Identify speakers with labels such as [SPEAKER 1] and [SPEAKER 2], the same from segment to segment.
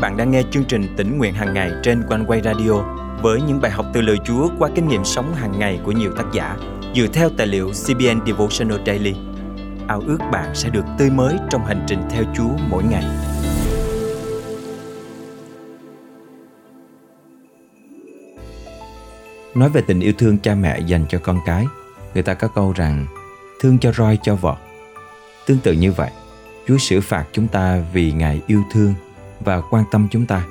[SPEAKER 1] bạn đang nghe chương trình tỉnh nguyện hàng ngày trên quanh quay radio với những bài học từ lời Chúa qua kinh nghiệm sống hàng ngày của nhiều tác giả dựa theo tài liệu CBN Devotional Daily. Ao ước bạn sẽ được tươi mới trong hành trình theo Chúa mỗi ngày. Nói về tình yêu thương cha mẹ dành cho con cái, người ta có câu rằng thương cho roi cho vọt. Tương tự như vậy, Chúa xử phạt chúng ta vì Ngài yêu thương và quan tâm chúng ta.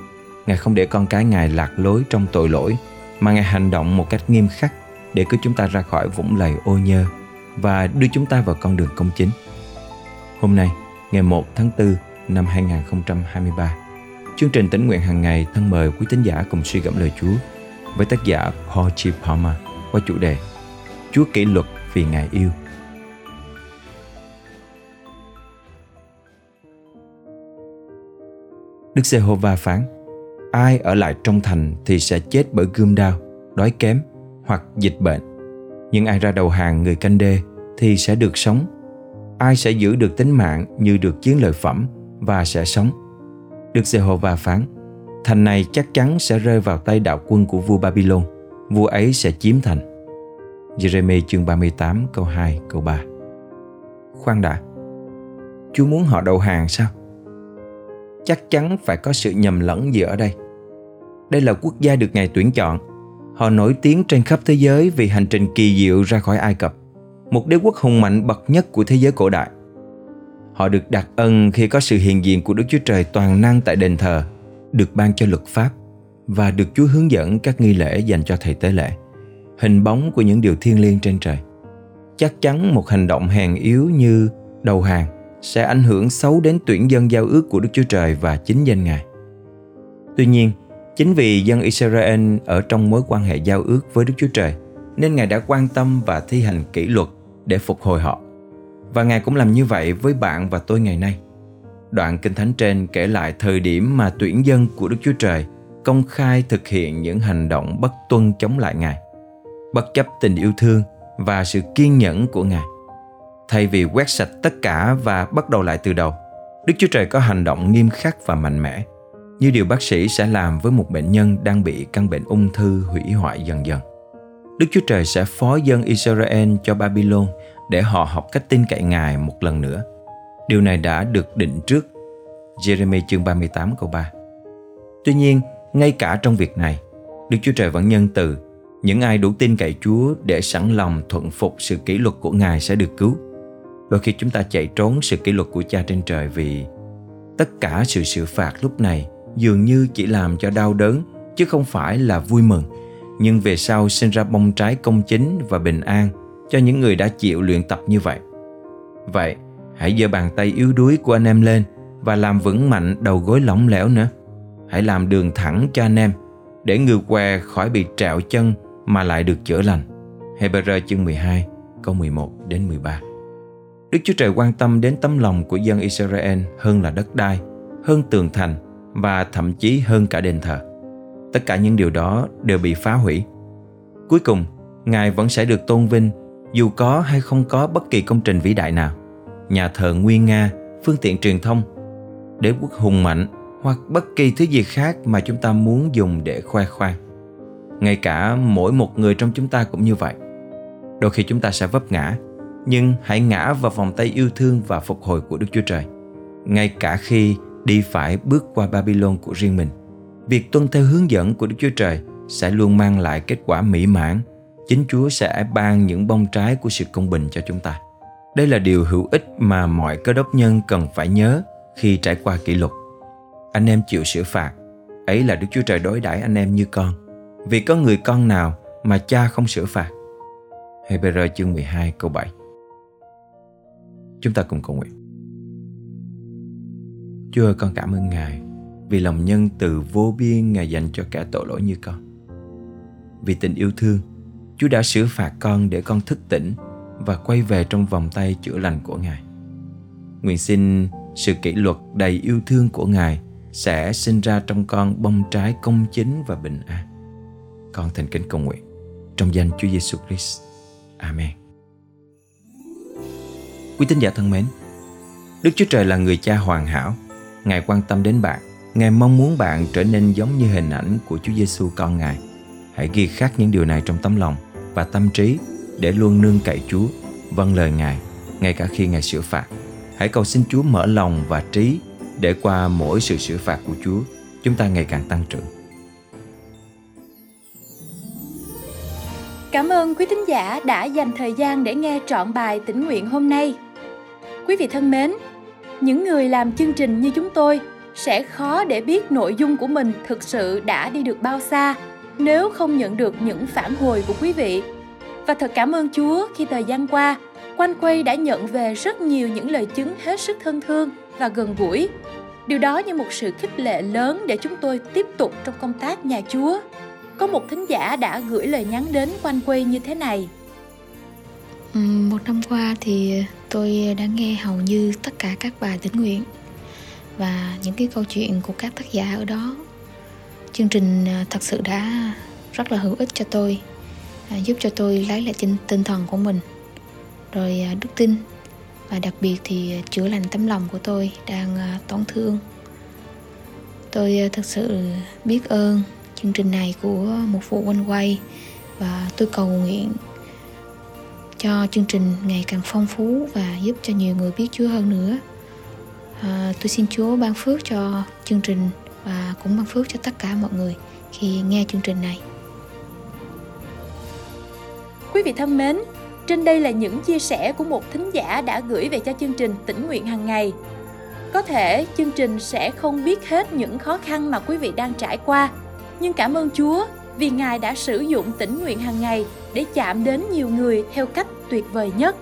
[SPEAKER 1] Ngài không để con cái Ngài lạc lối trong tội lỗi, mà Ngài hành động một cách nghiêm khắc để cứu chúng ta ra khỏi vũng lầy ô nhơ và đưa chúng ta vào con đường công chính. Hôm nay, ngày 1 tháng 4 năm 2023, chương trình tỉnh nguyện hàng ngày thân mời quý tín giả cùng suy gẫm lời Chúa với tác giả Paul G. Palmer qua chủ đề Chúa kỷ luật vì Ngài yêu. Đức Giê-hô-va phán Ai ở lại trong thành thì sẽ chết bởi gươm đao, đói kém hoặc dịch bệnh. Nhưng ai ra đầu hàng người canh đê thì sẽ được sống. Ai sẽ giữ được tính mạng như được chiến lợi phẩm và sẽ sống. Đức Giê-hô-va phán Thành này chắc chắn sẽ rơi vào tay đạo quân của vua Babylon. Vua ấy sẽ chiếm thành. Jeremy chương 38 câu 2 câu 3 Khoan đã Chúa muốn họ đầu hàng sao? Chắc chắn phải có sự nhầm lẫn gì ở đây. Đây là quốc gia được Ngài tuyển chọn. Họ nổi tiếng trên khắp thế giới vì hành trình kỳ diệu ra khỏi Ai Cập, một đế quốc hùng mạnh bậc nhất của thế giới cổ đại. Họ được đặc ân khi có sự hiện diện của Đức Chúa Trời toàn năng tại đền thờ, được ban cho luật pháp và được Chúa hướng dẫn các nghi lễ dành cho thầy tế lễ, hình bóng của những điều thiêng liêng trên trời. Chắc chắn một hành động hèn yếu như đầu hàng sẽ ảnh hưởng xấu đến tuyển dân giao ước của Đức Chúa Trời và chính danh Ngài. Tuy nhiên, chính vì dân Israel ở trong mối quan hệ giao ước với Đức Chúa Trời, nên Ngài đã quan tâm và thi hành kỷ luật để phục hồi họ. Và Ngài cũng làm như vậy với bạn và tôi ngày nay. Đoạn Kinh Thánh trên kể lại thời điểm mà tuyển dân của Đức Chúa Trời công khai thực hiện những hành động bất tuân chống lại Ngài, bất chấp tình yêu thương và sự kiên nhẫn của Ngài thay vì quét sạch tất cả và bắt đầu lại từ đầu. Đức Chúa Trời có hành động nghiêm khắc và mạnh mẽ, như điều bác sĩ sẽ làm với một bệnh nhân đang bị căn bệnh ung thư hủy hoại dần dần. Đức Chúa Trời sẽ phó dân Israel cho Babylon để họ học cách tin cậy Ngài một lần nữa. Điều này đã được định trước. Jeremy chương 38 câu 3 Tuy nhiên, ngay cả trong việc này, Đức Chúa Trời vẫn nhân từ. Những ai đủ tin cậy Chúa để sẵn lòng thuận phục sự kỷ luật của Ngài sẽ được cứu. Đôi khi chúng ta chạy trốn sự kỷ luật của cha trên trời vì tất cả sự xử phạt lúc này dường như chỉ làm cho đau đớn chứ không phải là vui mừng. Nhưng về sau sinh ra bông trái công chính và bình an cho những người đã chịu luyện tập như vậy. Vậy, hãy giơ bàn tay yếu đuối của anh em lên và làm vững mạnh đầu gối lỏng lẻo nữa. Hãy làm đường thẳng cho anh em để người què khỏi bị trạo chân mà lại được chữa lành. Hebrew chương 12 câu 11 đến 13. Đức Chúa Trời quan tâm đến tấm lòng của dân Israel hơn là đất đai, hơn tường thành và thậm chí hơn cả đền thờ. Tất cả những điều đó đều bị phá hủy. Cuối cùng, Ngài vẫn sẽ được tôn vinh dù có hay không có bất kỳ công trình vĩ đại nào. Nhà thờ nguyên nga, phương tiện truyền thông, đế quốc hùng mạnh hoặc bất kỳ thứ gì khác mà chúng ta muốn dùng để khoe khoang. Ngay cả mỗi một người trong chúng ta cũng như vậy. Đôi khi chúng ta sẽ vấp ngã nhưng hãy ngã vào vòng tay yêu thương và phục hồi của Đức Chúa Trời. Ngay cả khi đi phải bước qua Babylon của riêng mình, việc tuân theo hướng dẫn của Đức Chúa Trời sẽ luôn mang lại kết quả mỹ mãn. Chính Chúa sẽ ban những bông trái của sự công bình cho chúng ta. Đây là điều hữu ích mà mọi cơ đốc nhân cần phải nhớ khi trải qua kỷ luật. Anh em chịu sửa phạt, ấy là Đức Chúa Trời đối đãi anh em như con. Vì có người con nào mà cha không sửa phạt. Hebrew chương 12 câu 7 Chúng ta cùng cầu nguyện. Chúa ơi, con cảm ơn Ngài vì lòng nhân từ vô biên Ngài dành cho cả tội lỗi như con. Vì tình yêu thương, Chúa đã xử phạt con để con thức tỉnh và quay về trong vòng tay chữa lành của Ngài. Nguyện xin sự kỷ luật đầy yêu thương của Ngài sẽ sinh ra trong con bông trái công chính và bình an. Con thành kính cầu nguyện trong danh Chúa Giêsu Christ. Amen. Quý tín giả thân mến, Đức Chúa Trời là người cha hoàn hảo. Ngài quan tâm đến bạn Ngài mong muốn bạn trở nên giống như hình ảnh của Chúa Giêsu con Ngài. Hãy ghi khắc những điều này trong tấm lòng và tâm trí để luôn nương cậy Chúa, vâng lời Ngài, ngay cả khi Ngài sửa phạt. Hãy cầu xin Chúa mở lòng và trí để qua mỗi sự sửa phạt của Chúa, chúng ta ngày càng tăng trưởng.
[SPEAKER 2] Cảm ơn quý thính giả đã dành thời gian để nghe trọn bài tĩnh nguyện hôm nay. Quý vị thân mến, những người làm chương trình như chúng tôi sẽ khó để biết nội dung của mình thực sự đã đi được bao xa nếu không nhận được những phản hồi của quý vị. Và thật cảm ơn Chúa khi thời gian qua, Quanh Quay đã nhận về rất nhiều những lời chứng hết sức thân thương và gần gũi. Điều đó như một sự khích lệ lớn để chúng tôi tiếp tục trong công tác nhà Chúa. Có một thính giả đã gửi lời nhắn đến Quanh Quay như thế này.
[SPEAKER 3] Một năm qua thì tôi đã nghe hầu như tất cả các bài tĩnh nguyện và những cái câu chuyện của các tác giả ở đó. Chương trình à, thật sự đã rất là hữu ích cho tôi à, giúp cho tôi lấy lại tinh, tinh thần của mình. Rồi à, đức tin và đặc biệt thì chữa lành tấm lòng của tôi đang tổn thương. Tôi thật sự biết ơn chương trình này của một vụ quanh quay và tôi cầu nguyện cho chương trình ngày càng phong phú và giúp cho nhiều người biết Chúa hơn nữa. À, tôi xin Chúa ban phước cho chương trình và cũng ban phước cho tất cả mọi người khi nghe chương trình này.
[SPEAKER 2] Quý vị thân mến, trên đây là những chia sẻ của một thính giả đã gửi về cho chương trình tỉnh nguyện hàng ngày. Có thể chương trình sẽ không biết hết những khó khăn mà quý vị đang trải qua, nhưng cảm ơn Chúa vì Ngài đã sử dụng tĩnh nguyện hàng ngày để chạm đến nhiều người theo cách tuyệt vời nhất.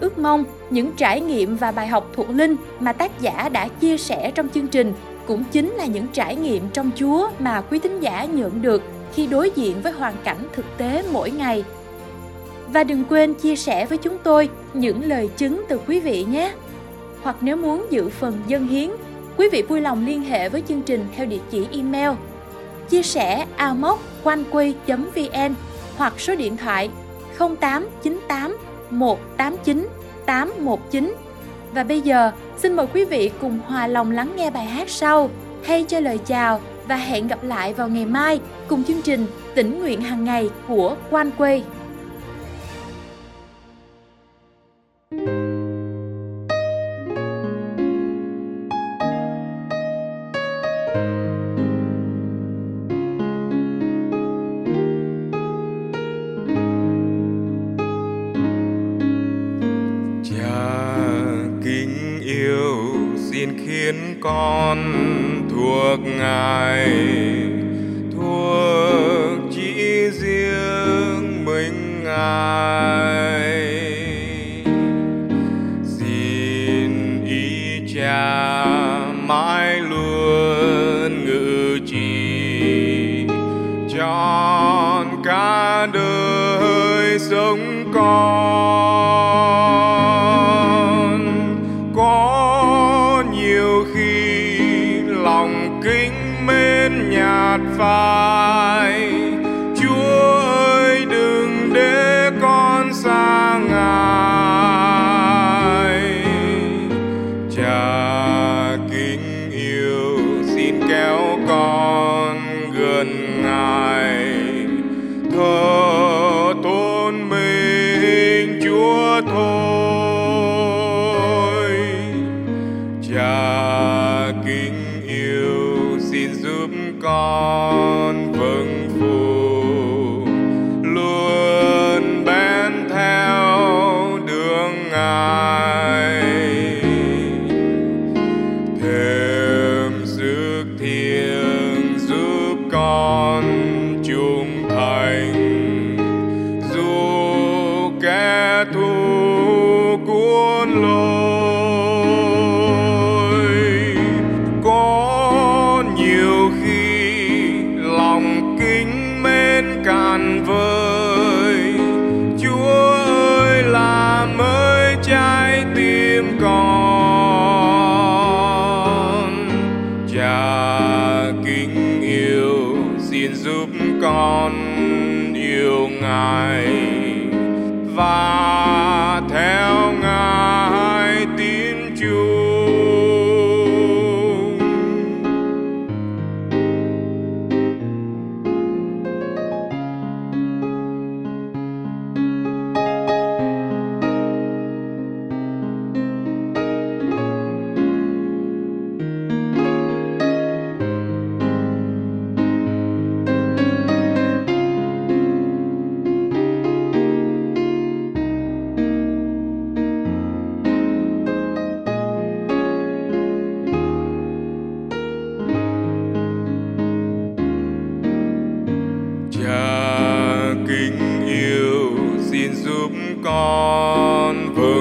[SPEAKER 2] Ước mong những trải nghiệm và bài học thuộc linh mà tác giả đã chia sẻ trong chương trình cũng chính là những trải nghiệm trong Chúa mà quý tín giả nhận được khi đối diện với hoàn cảnh thực tế mỗi ngày. Và đừng quên chia sẻ với chúng tôi những lời chứng từ quý vị nhé. Hoặc nếu muốn dự phần dân hiến, quý vị vui lòng liên hệ với chương trình theo địa chỉ email chia sẻ amoconquay.vn hoặc số điện thoại 0898 189 819. Và bây giờ, xin mời quý vị cùng hòa lòng lắng nghe bài hát sau. Hay cho lời chào và hẹn gặp lại vào ngày mai cùng chương trình tỉnh nguyện hàng ngày của Quan Quay.
[SPEAKER 4] Khiến con thuộc ngài, thuộc chỉ riêng mình ngài. Xin ý cha mãi luôn ngự trì, trọn cả đời sống con. Yêu xin giúp con vâng phục luôn xin giúp con yêu ngài và giúp con vơi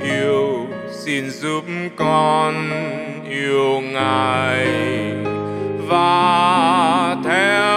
[SPEAKER 4] yêu xin giúp con yêu ngài. Và theo